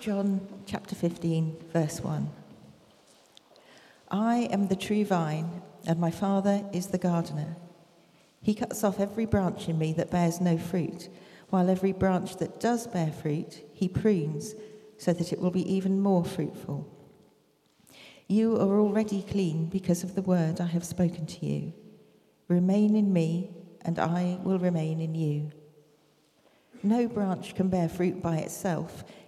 John chapter 15, verse 1. I am the true vine, and my Father is the gardener. He cuts off every branch in me that bears no fruit, while every branch that does bear fruit, he prunes, so that it will be even more fruitful. You are already clean because of the word I have spoken to you. Remain in me, and I will remain in you. No branch can bear fruit by itself,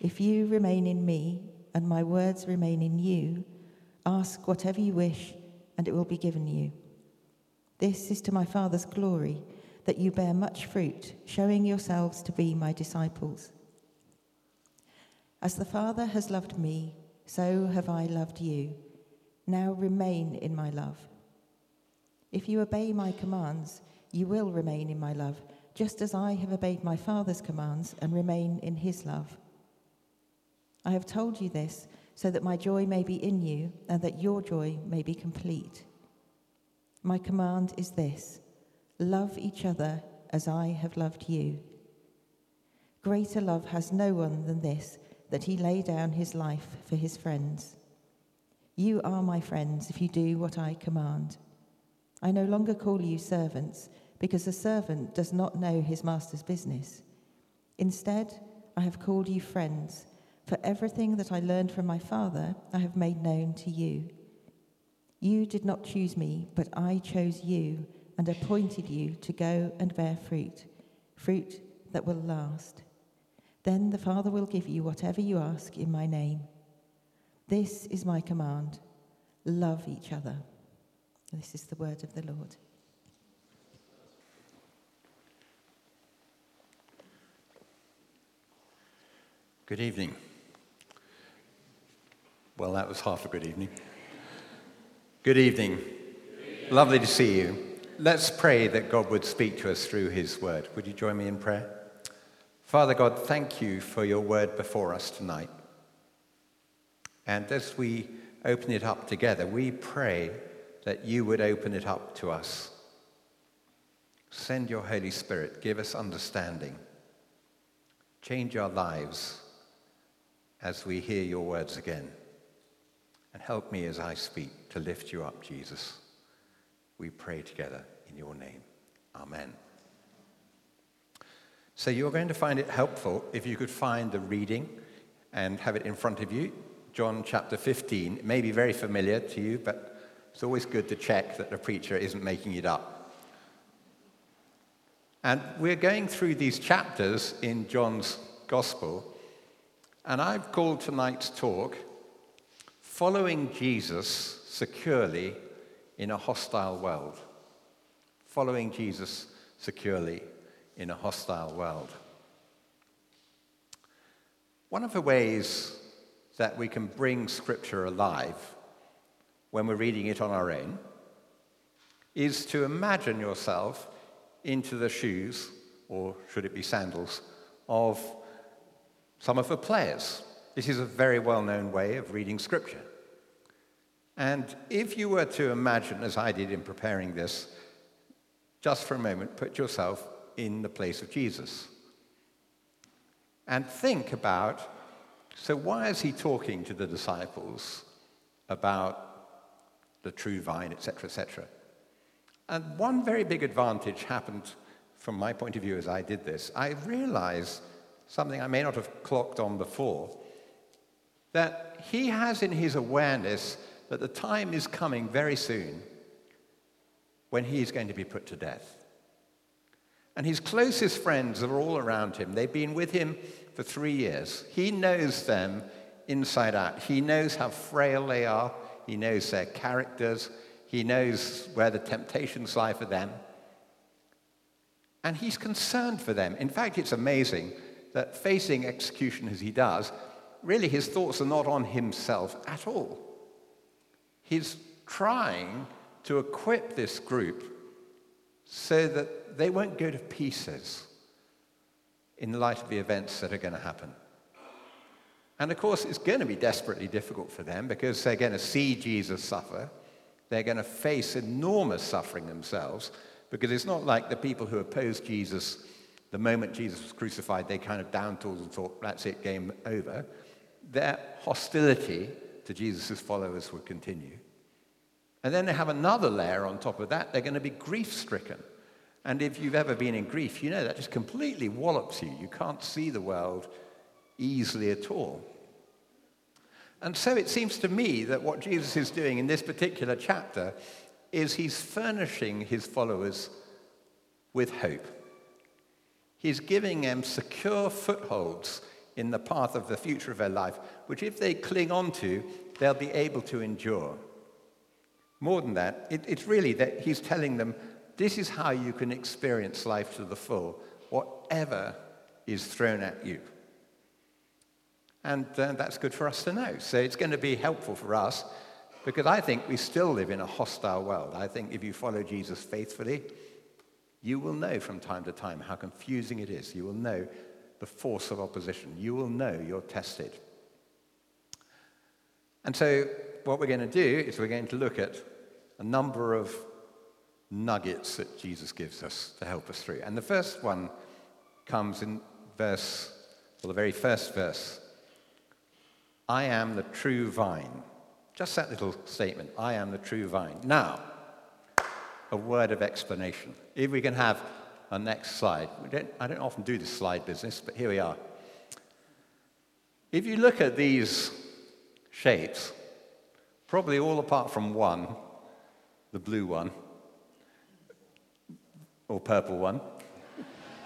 If you remain in me, and my words remain in you, ask whatever you wish, and it will be given you. This is to my Father's glory, that you bear much fruit, showing yourselves to be my disciples. As the Father has loved me, so have I loved you. Now remain in my love. If you obey my commands, you will remain in my love, just as I have obeyed my Father's commands and remain in his love. I have told you this so that my joy may be in you and that your joy may be complete. My command is this love each other as I have loved you. Greater love has no one than this that he lay down his life for his friends. You are my friends if you do what I command. I no longer call you servants, because a servant does not know his master's business. Instead, I have called you friends, for everything that I learned from my Father I have made known to you. You did not choose me, but I chose you and appointed you to go and bear fruit, fruit that will last. Then the Father will give you whatever you ask in my name. This is my command love each other. This is the word of the Lord. Good evening. Well, that was half a good evening. Good evening. Lovely to see you. Let's pray that God would speak to us through his word. Would you join me in prayer? Father God, thank you for your word before us tonight. And as we open it up together, we pray that you would open it up to us. Send your Holy Spirit, give us understanding, change our lives as we hear your words again. And help me as I speak to lift you up, Jesus. We pray together in your name. Amen. So you're going to find it helpful if you could find the reading and have it in front of you. John chapter 15. It may be very familiar to you, but it's always good to check that the preacher isn't making it up. And we're going through these chapters in John's Gospel, and I've called tonight's talk Following Jesus Securely in a Hostile World. Following Jesus Securely in a Hostile World. One of the ways that we can bring Scripture alive when we're reading it on our own is to imagine yourself into the shoes, or should it be sandals, of some of the players. This is a very well known way of reading Scripture. And if you were to imagine, as I did in preparing this, just for a moment, put yourself in the place of Jesus. And think about so, why is he talking to the disciples about the true vine, etc., etc.? And one very big advantage happened from my point of view as I did this. I realized something I may not have clocked on before that he has in his awareness that the time is coming very soon when he is going to be put to death. And his closest friends are all around him. They've been with him for three years. He knows them inside out. He knows how frail they are. He knows their characters. He knows where the temptations lie for them. And he's concerned for them. In fact, it's amazing. that facing execution as he does, really his thoughts are not on himself at all. He's trying to equip this group so that they won't go to pieces in light of the events that are going to happen. And of course, it's going to be desperately difficult for them because they're going to see Jesus suffer. They're going to face enormous suffering themselves because it's not like the people who opposed Jesus, the moment Jesus was crucified, they kind of down tools and thought, that's it, game over. Their hostility to Jesus' followers would continue. And then they have another layer on top of that. They're going to be grief stricken. And if you've ever been in grief, you know that just completely wallops you. You can't see the world easily at all. And so it seems to me that what Jesus is doing in this particular chapter is he's furnishing his followers with hope. He's giving them secure footholds in the path of the future of their life, which if they cling on to, they'll be able to endure. More than that, it, it's really that he's telling them this is how you can experience life to the full, whatever is thrown at you. And uh, that's good for us to know. So it's going to be helpful for us because I think we still live in a hostile world. I think if you follow Jesus faithfully, you will know from time to time how confusing it is. You will know the force of opposition. You will know you're tested. And so what we're going to do is we're going to look at a number of nuggets that Jesus gives us to help us through. And the first one comes in verse, well, the very first verse. I am the true vine. Just that little statement, I am the true vine. Now, a word of explanation. If we can have a next slide. Don't, I don't often do this slide business, but here we are. If you look at these shapes, Probably all apart from one, the blue one, or purple one.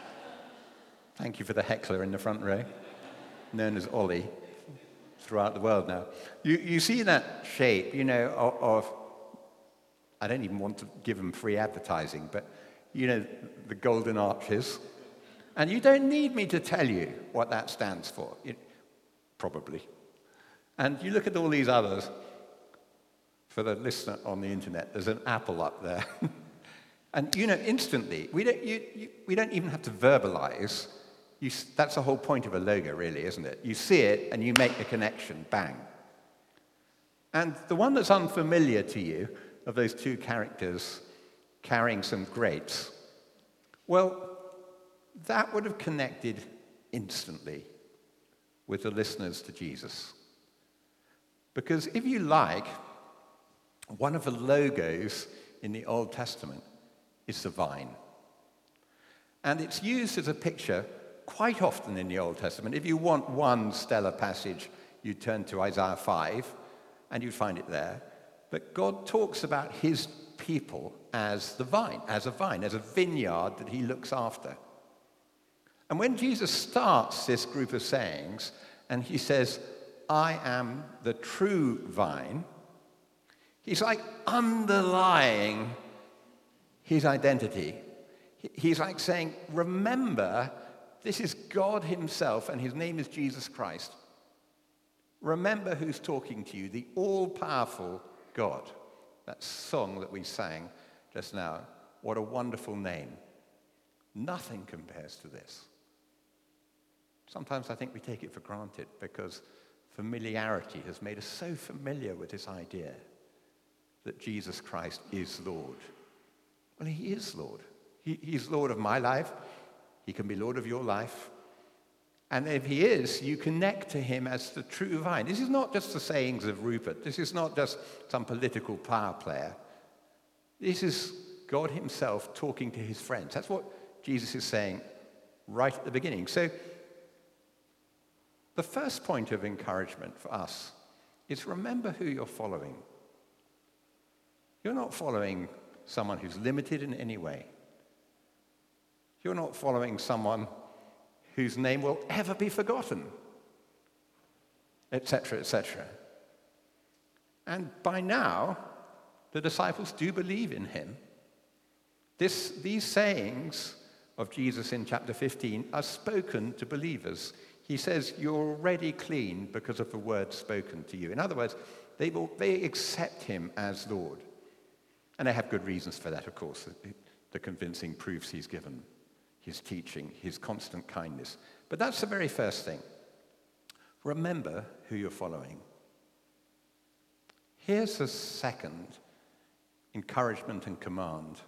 Thank you for the heckler in the front row, known as Ollie, throughout the world now. You, you see that shape, you know, of, of, I don't even want to give them free advertising, but, you know, the golden arches. And you don't need me to tell you what that stands for, probably. And you look at all these others, for the listener on the internet, there's an apple up there. and you know, instantly, we don't, you, you, we don't even have to verbalize. You, that's the whole point of a logo, really, isn't it? You see it and you make the connection, bang. And the one that's unfamiliar to you of those two characters carrying some grapes, well, that would have connected instantly with the listeners to Jesus. Because if you like, one of the logos in the Old Testament is the vine. And it's used as a picture quite often in the Old Testament. If you want one stellar passage, you turn to Isaiah 5 and you'd find it there. But God talks about his people as the vine, as a vine, as a vineyard that he looks after. And when Jesus starts this group of sayings and he says, I am the true vine, He's like underlying his identity. He's like saying, Remember, this is God Himself, and His name is Jesus Christ. Remember who's talking to you, the all powerful God. That song that we sang just now. What a wonderful name. Nothing compares to this. Sometimes I think we take it for granted because familiarity has made us so familiar with this idea that Jesus Christ is Lord? Well, He is Lord. He, he's Lord of my life. He can be Lord of your life. And if He is, you connect to Him as the true vine. This is not just the sayings of Rupert. This is not just some political power player. This is God Himself talking to His friends. That's what Jesus is saying right at the beginning. So, the first point of encouragement for us is remember who you're following. You're not following someone who's limited in any way. You're not following someone whose name will ever be forgotten, etc., etc. And by now, the disciples do believe in him. This, these sayings of Jesus in chapter 15 are spoken to believers. He says, You're already clean because of the word spoken to you. In other words, they, will, they accept him as Lord. And they have good reasons for that, of course, the, the convincing proofs he's given, his teaching, his constant kindness. But that's the very first thing. Remember who you're following. Here's the second encouragement and command.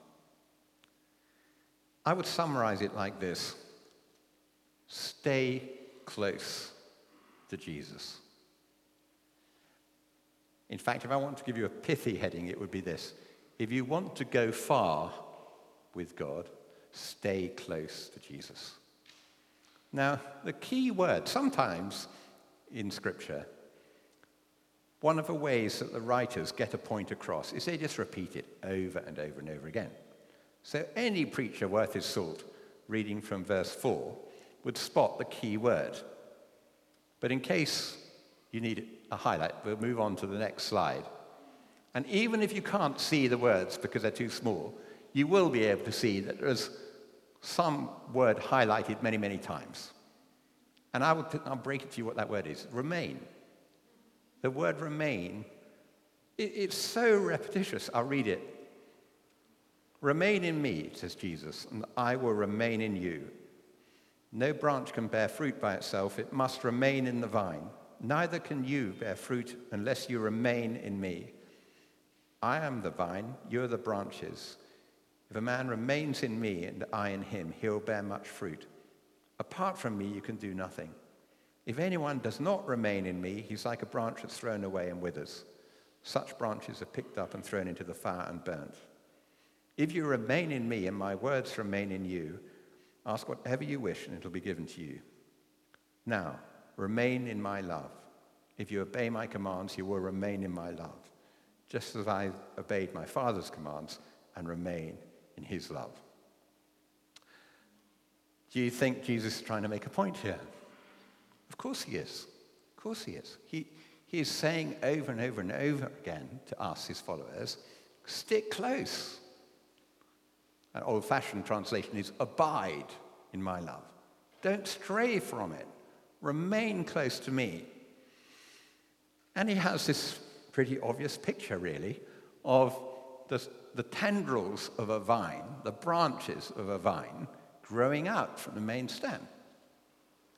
I would summarize it like this stay close to Jesus. In fact, if I want to give you a pithy heading, it would be this If you want to go far with God, stay close to Jesus. Now, the key word, sometimes in Scripture, one of the ways that the writers get a point across is they just repeat it over and over and over again. So any preacher worth his salt, reading from verse 4, would spot the key word. But in case you need a highlight, we'll move on to the next slide. And even if you can't see the words because they're too small, you will be able to see that there's some word highlighted many, many times. And I will, I'll break it to you what that word is remain. The word remain, it, it's so repetitious. I'll read it. Remain in me, says Jesus, and I will remain in you. No branch can bear fruit by itself, it must remain in the vine. Neither can you bear fruit unless you remain in me. I am the vine, you are the branches. If a man remains in me and I in him, he'll bear much fruit. Apart from me, you can do nothing. If anyone does not remain in me, he's like a branch that's thrown away and withers. Such branches are picked up and thrown into the fire and burnt. If you remain in me and my words remain in you, ask whatever you wish and it'll be given to you. Now, remain in my love. If you obey my commands, you will remain in my love, just as I obeyed my Father's commands and remain in his love. Do you think Jesus is trying to make a point here? Of course he is. Of course he is. He, he is saying over and over and over again to us, his followers, stick close. An old fashioned translation is abide in my love. Don't stray from it. Remain close to me. And he has this pretty obvious picture, really, of the, the tendrils of a vine, the branches of a vine, growing out from the main stem.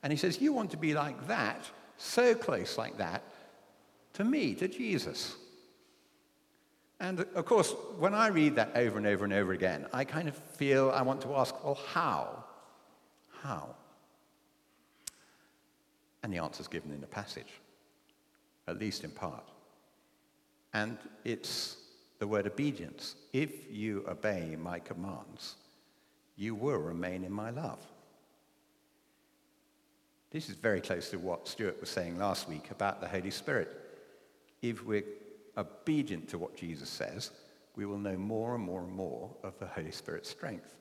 And he says, You want to be like that, so close like that, to me, to Jesus. And of course, when I read that over and over and over again, I kind of feel I want to ask, well, how? How? And the answer is given in the passage, at least in part. And it's the word obedience. If you obey my commands, you will remain in my love. This is very close to what Stuart was saying last week about the Holy Spirit. If we're obedient to what Jesus says, we will know more and more and more of the Holy Spirit's strength.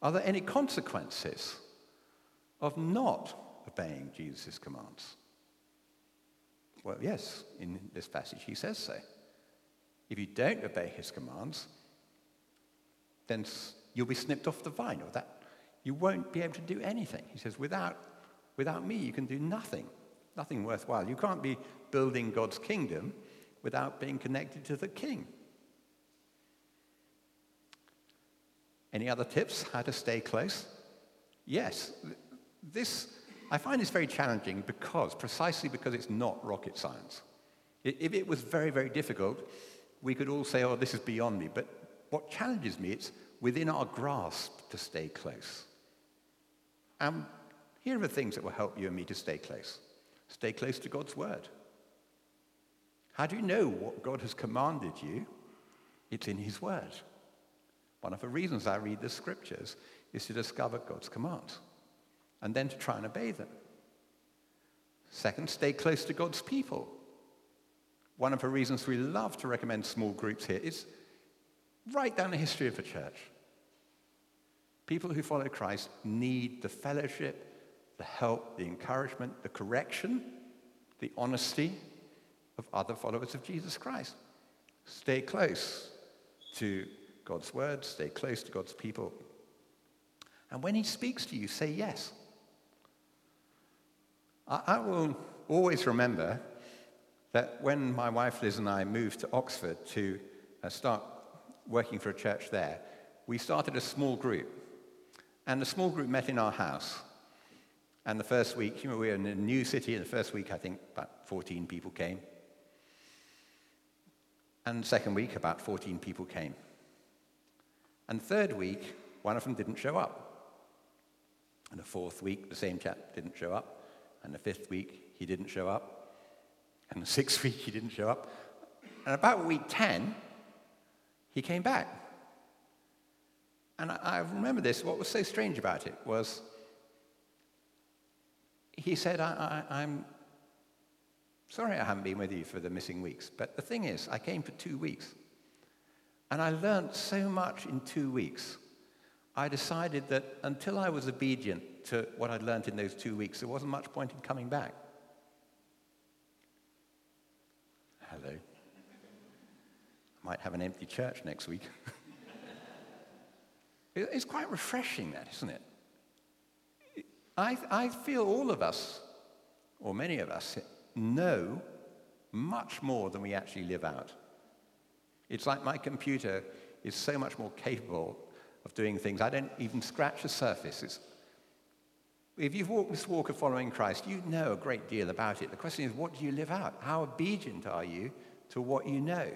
Are there any consequences of not obeying Jesus' commands? Well, yes, in this passage he says so. If you don't obey his commands, then you'll be snipped off the vine, or that you won't be able to do anything. He says, without, without me, you can do nothing, nothing worthwhile. You can't be building God's kingdom without being connected to the king. Any other tips how to stay close? Yes. This, I find this very challenging because, precisely because it's not rocket science. If it was very, very difficult, we could all say, oh, this is beyond me. But what challenges me, it's within our grasp to stay close. And here are the things that will help you and me to stay close. Stay close to God's word. How do you know what God has commanded you? It's in his word. One of the reasons I read the scriptures is to discover God's commands and then to try and obey them. Second, stay close to God's people. One of the reasons we love to recommend small groups here is right down the history of the church. People who follow Christ need the fellowship, the help, the encouragement, the correction, the honesty of other followers of Jesus Christ. Stay close to God's word, stay close to God's people, And when he speaks to you, say yes. I, will always remember that when my wife Liz and I moved to Oxford to uh, start working for a church there, we started a small group. And the small group met in our house. And the first week, you know, we were in a new city, and the first week, I think about 14 people came. And second week, about 14 people came. And third week, one of them didn't show up. And the fourth week, the same chap didn't show up. And the fifth week, he didn't show up. And the sixth week, he didn't show up. And about week 10, he came back. And I, I remember this. What was so strange about it was he said, I, I, I'm sorry I haven't been with you for the missing weeks. But the thing is, I came for two weeks. And I learned so much in two weeks. I decided that until I was obedient to what I'd learned in those two weeks, there wasn't much point in coming back. Hello. I might have an empty church next week. it's quite refreshing, that, isn't it? I, I feel all of us, or many of us, know much more than we actually live out. It's like my computer is so much more capable of doing things. I don't even scratch the surface. It's, if you've walked this walk of following Christ, you know a great deal about it. The question is, what do you live out? How obedient are you to what you know?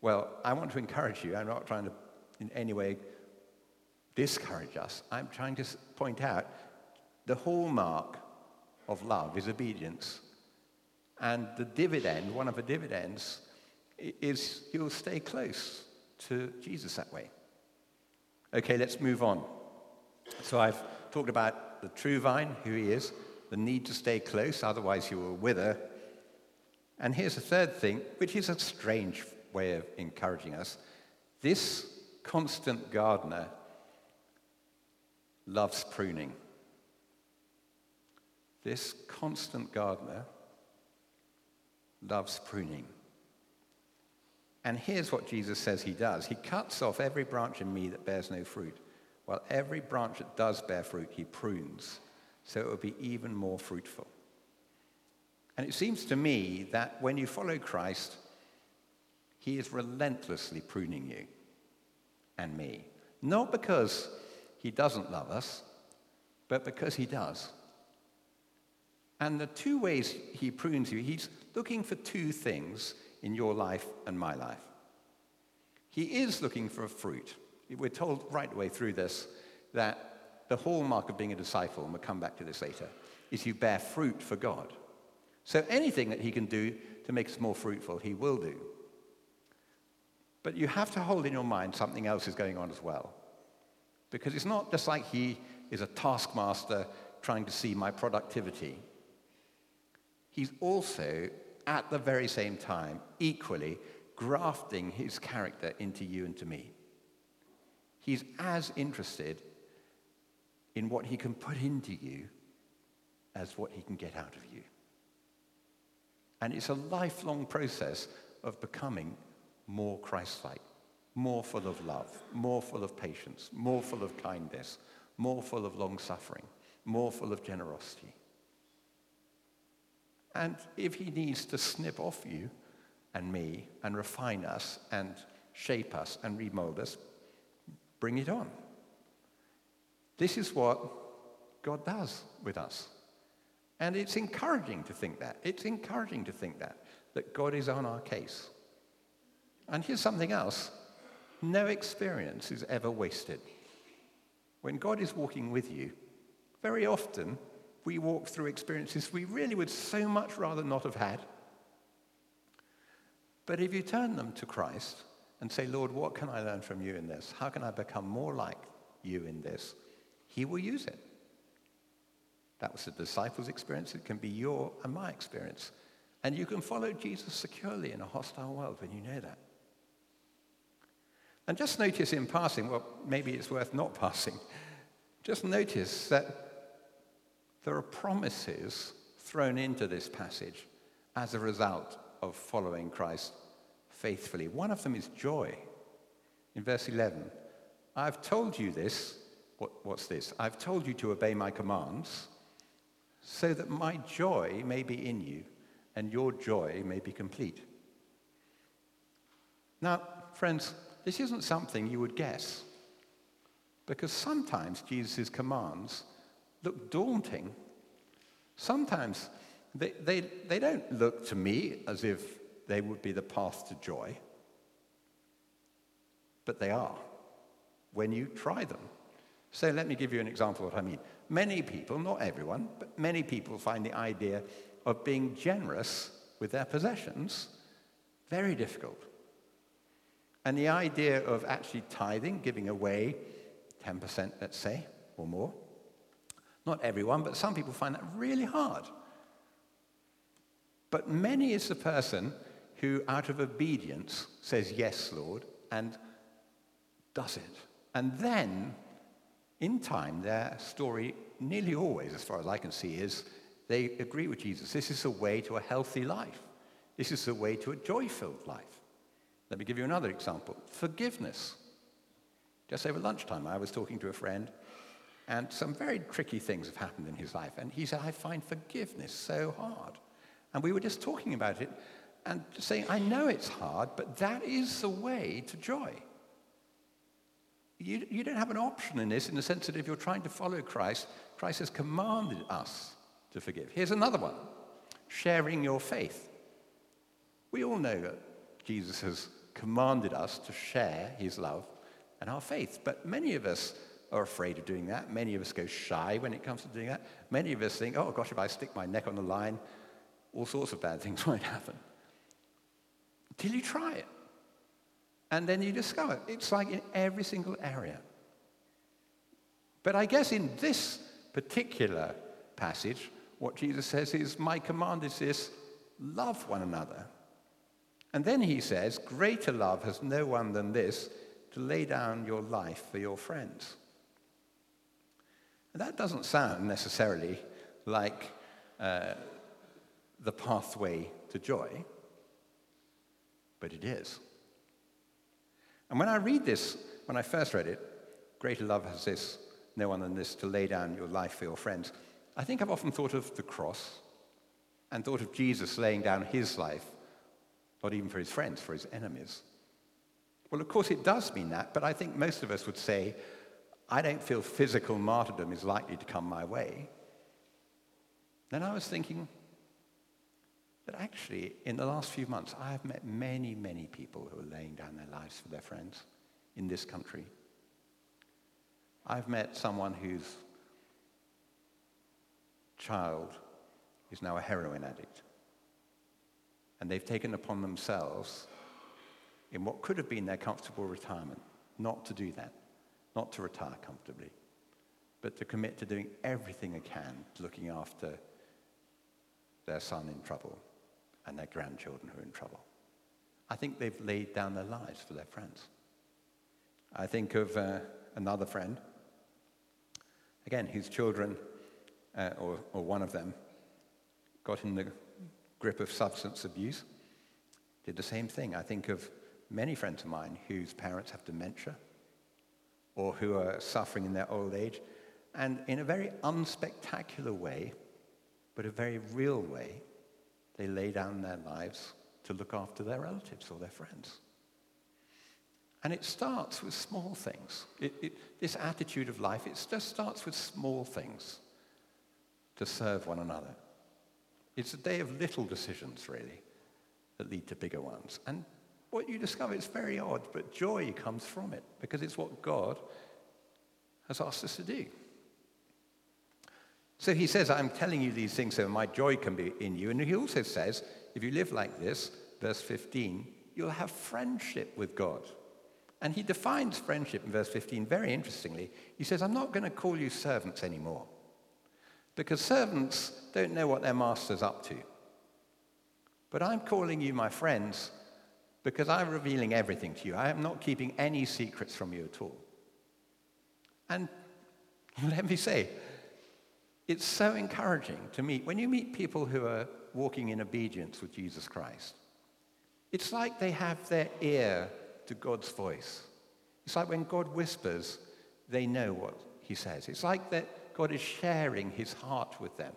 Well, I want to encourage you. I'm not trying to in any way discourage us. I'm trying to point out the hallmark of love is obedience. And the dividend, one of the dividends, is you'll stay close to Jesus that way. Okay, let's move on. So I've talked about the true vine, who he is, the need to stay close, otherwise you will wither. And here's a third thing, which is a strange way of encouraging us. This constant gardener loves pruning. This constant gardener loves pruning. And here's what Jesus says he does He cuts off every branch in me that bears no fruit, while every branch that does bear fruit, he prunes, so it will be even more fruitful. And it seems to me that when you follow Christ, he is relentlessly pruning you and me. Not because he doesn't love us, but because he does. And the two ways he prunes you, he's looking for two things in your life and my life. He is looking for a fruit. We're told right away through this that the hallmark of being a disciple, and we'll come back to this later, is you bear fruit for God. So anything that he can do to make us more fruitful, he will do. But you have to hold in your mind something else is going on as well. Because it's not just like he is a taskmaster trying to see my productivity. He's also, at the very same time, equally grafting his character into you and to me. He's as interested in what he can put into you as what he can get out of you. And it's a lifelong process of becoming more Christ like, more full of love, more full of patience, more full of kindness, more full of long suffering, more full of generosity. And if he needs to snip off you and me and refine us and shape us and remold us, bring it on. This is what God does with us. And it's encouraging to think that. It's encouraging to think that, that God is on our case. And here's something else no experience is ever wasted. When God is walking with you, very often we walk through experiences we really would so much rather not have had. But if you turn them to Christ, and say, Lord, what can I learn from you in this? How can I become more like you in this? He will use it. That was the disciples' experience. It can be your and my experience. And you can follow Jesus securely in a hostile world when you know that. And just notice in passing, well, maybe it's worth not passing, just notice that there are promises thrown into this passage as a result of following Christ faithfully. One of them is joy. In verse 11, I've told you this what, what's this? I've told you to obey my commands so that my joy may be in you and your joy may be complete. Now, friends, this isn't something you would guess because sometimes Jesus' commands look daunting. Sometimes they, they, they don't look to me as if they would be the path to joy, but they are when you try them. So let me give you an example of what I mean. Many people, not everyone, but many people find the idea of being generous with their possessions very difficult. And the idea of actually tithing, giving away 10%, let's say, or more, not everyone, but some people find that really hard. But many is the person who, out of obedience, says, Yes, Lord, and does it. And then, in time, their story, nearly always, as far as I can see, is they agree with Jesus. This is the way to a healthy life. This is the way to a joy filled life. Let me give you another example forgiveness. Just over lunchtime, I was talking to a friend, and some very tricky things have happened in his life. And he said, I find forgiveness so hard. And we were just talking about it and saying, I know it's hard, but that is the way to joy. You, you don't have an option in this in the sense that if you're trying to follow Christ, Christ has commanded us to forgive. Here's another one sharing your faith. We all know that Jesus has commanded us to share his love and our faith, but many of us are afraid of doing that. Many of us go shy when it comes to doing that. Many of us think, oh gosh, if I stick my neck on the line, all sorts of bad things might happen. Till you try it. And then you discover it's like in every single area. But I guess in this particular passage, what Jesus says is, My command is this love one another. And then he says, Greater love has no one than this to lay down your life for your friends. And that doesn't sound necessarily like uh, the pathway to joy, but it is. And when I read this, when I first read it, greater love has this, no one than this, to lay down your life for your friends. I think I've often thought of the cross and thought of Jesus laying down his life, not even for his friends, for his enemies. Well, of course, it does mean that, but I think most of us would say, I don't feel physical martyrdom is likely to come my way. Then I was thinking that actually, in the last few months, I have met many, many people who are laying down their lives for their friends in this country. I've met someone whose child is now a heroin addict. And they've taken upon themselves, in what could have been their comfortable retirement, not to do that, not to retire comfortably, but to commit to doing everything they can looking after their son in trouble and their grandchildren who are in trouble. I think they've laid down their lives for their friends. I think of uh, another friend, again, whose children, uh, or, or one of them, got in the grip of substance abuse, did the same thing. I think of many friends of mine whose parents have dementia or who are suffering in their old age, and in a very unspectacular way, but a very real way, they lay down their lives to look after their relatives or their friends. And it starts with small things. It, it, this attitude of life, it just starts with small things to serve one another. It's a day of little decisions, really, that lead to bigger ones. And what you discover is very odd, but joy comes from it because it's what God has asked us to do. So he says, I'm telling you these things so my joy can be in you. And he also says, if you live like this, verse 15, you'll have friendship with God. And he defines friendship in verse 15 very interestingly. He says, I'm not going to call you servants anymore. Because servants don't know what their master's up to. But I'm calling you my friends because I'm revealing everything to you. I am not keeping any secrets from you at all. And let me say, it's so encouraging to meet, when you meet people who are walking in obedience with Jesus Christ, it's like they have their ear to God's voice. It's like when God whispers, they know what he says. It's like that God is sharing his heart with them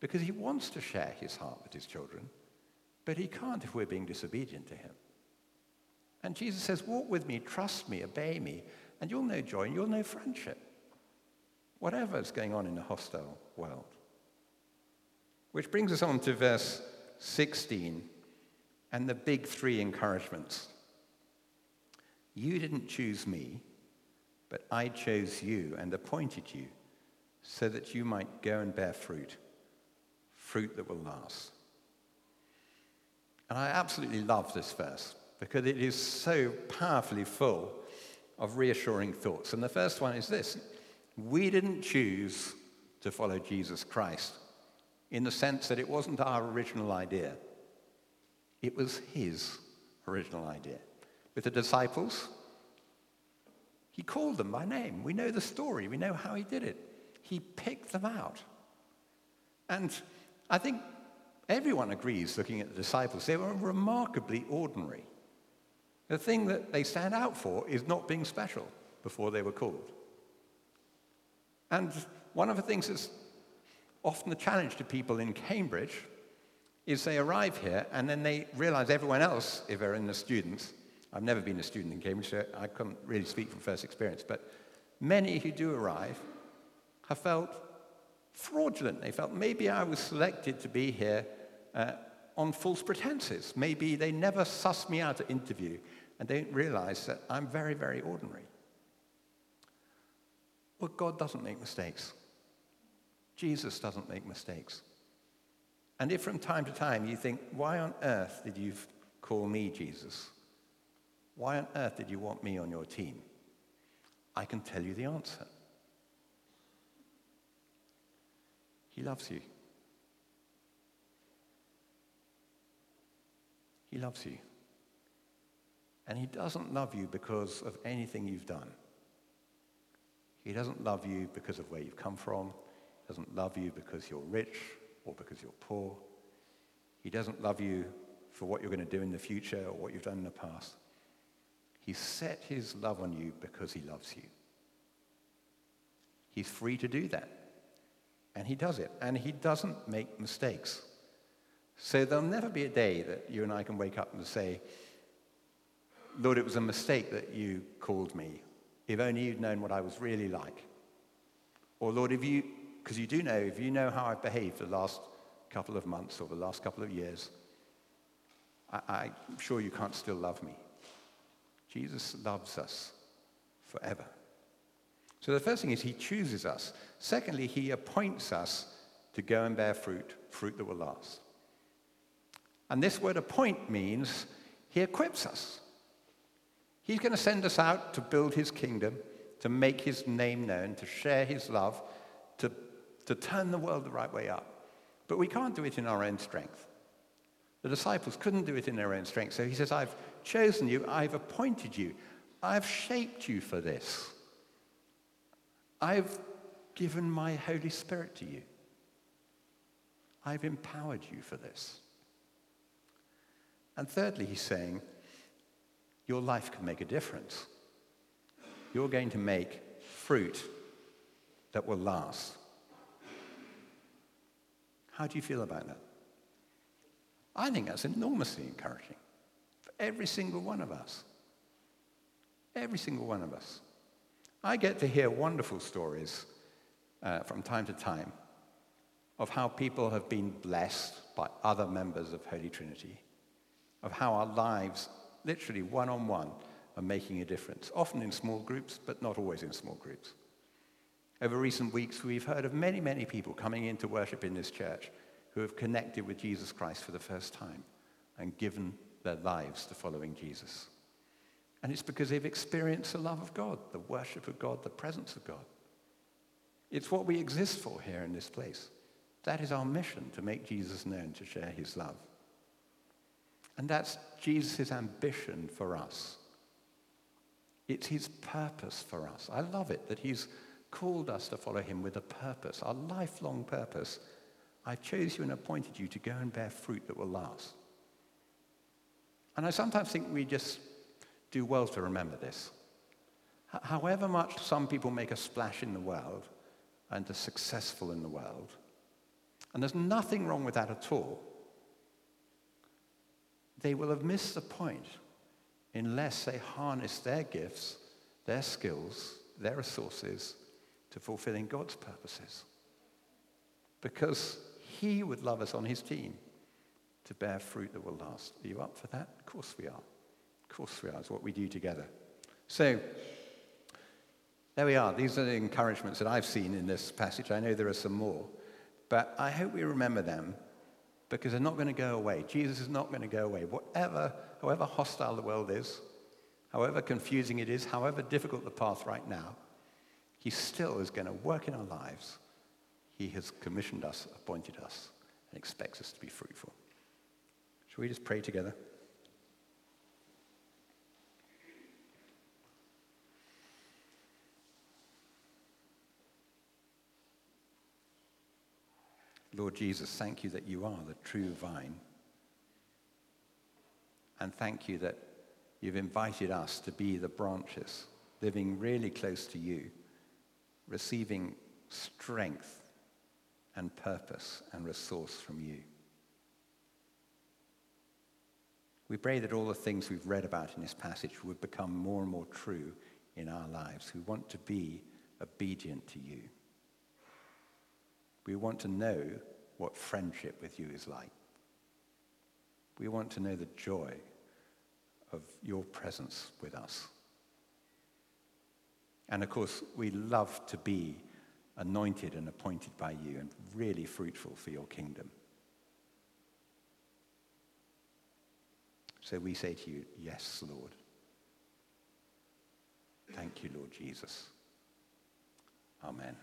because he wants to share his heart with his children, but he can't if we're being disobedient to him. And Jesus says, Walk with me, trust me, obey me, and you'll know joy and you'll know friendship. Whatever's going on in a hostile world. Which brings us on to verse 16 and the big three encouragements. You didn't choose me, but I chose you and appointed you so that you might go and bear fruit, fruit that will last. And I absolutely love this verse because it is so powerfully full of reassuring thoughts. And the first one is this we didn't choose to follow Jesus Christ in the sense that it wasn't our original idea, it was his original idea. With the disciples, he called them by name. We know the story, we know how he did it. He picked them out. And I think everyone agrees, looking at the disciples, they were remarkably ordinary. The thing that they stand out for is not being special before they were called. And one of the things that's often the challenge to people in Cambridge is they arrive here and then they realize everyone else, if they're in the students, I've never been a student in Cambridge, so I couldn't really speak from first experience, but many who do arrive have felt fraudulent. They felt maybe I was selected to be here uh, on false pretenses. Maybe they never suss me out at interview and don't realize that I'm very, very ordinary. Well, God doesn't make mistakes. Jesus doesn't make mistakes. And if from time to time you think, why on earth did you call me Jesus? Why on earth did you want me on your team? I can tell you the answer. He loves you. He loves you. And he doesn't love you because of anything you've done. He doesn't love you because of where you've come from. He doesn't love you because you're rich or because you're poor. He doesn't love you for what you're going to do in the future or what you've done in the past. He set his love on you because he loves you. He's free to do that. And he does it. And he doesn't make mistakes. So there'll never be a day that you and I can wake up and say, Lord, it was a mistake that you called me. If only you'd known what I was really like. Or, Lord, if you, because you do know, if you know how I've behaved the last couple of months or the last couple of years, I, I'm sure you can't still love me. Jesus loves us forever. So the first thing is he chooses us. Secondly, he appoints us to go and bear fruit, fruit that will last. And this word appoint means he equips us. He's going to send us out to build his kingdom, to make his name known, to share his love, to, to turn the world the right way up. But we can't do it in our own strength. The disciples couldn't do it in their own strength. So he says, I've chosen you, I've appointed you, I've shaped you for this. I've given my Holy Spirit to you. I've empowered you for this. And thirdly, he's saying, your life can make a difference. You're going to make fruit that will last. How do you feel about that? I think that's enormously encouraging for every single one of us. Every single one of us. I get to hear wonderful stories uh, from time to time of how people have been blessed by other members of Holy Trinity, of how our lives literally one on one, are making a difference, often in small groups, but not always in small groups. Over recent weeks, we've heard of many, many people coming in to worship in this church who have connected with Jesus Christ for the first time and given their lives to following Jesus. And it's because they've experienced the love of God, the worship of God, the presence of God. It's what we exist for here in this place. That is our mission to make Jesus known, to share his love. And that's Jesus' ambition for us. It's his purpose for us. I love it that he's called us to follow him with a purpose, a lifelong purpose. I chose you and appointed you to go and bear fruit that will last. And I sometimes think we just do well to remember this. However much some people make a splash in the world and are successful in the world, and there's nothing wrong with that at all, they will have missed the point unless they harness their gifts, their skills, their resources to fulfilling God's purposes. Because He would love us on His team to bear fruit that will last. Are you up for that? Of course we are. Of course we are. It's what we do together. So, there we are. These are the encouragements that I've seen in this passage. I know there are some more, but I hope we remember them because they're not going to go away. Jesus is not going to go away. Whatever, however hostile the world is, however confusing it is, however difficult the path right now, he still is going to work in our lives. He has commissioned us, appointed us, and expects us to be fruitful. Shall we just pray together? Lord Jesus, thank you that you are the true vine. And thank you that you've invited us to be the branches, living really close to you, receiving strength and purpose and resource from you. We pray that all the things we've read about in this passage would become more and more true in our lives. We want to be obedient to you. We want to know what friendship with you is like. We want to know the joy of your presence with us. And of course, we love to be anointed and appointed by you and really fruitful for your kingdom. So we say to you, Yes, Lord. Thank you, Lord Jesus. Amen.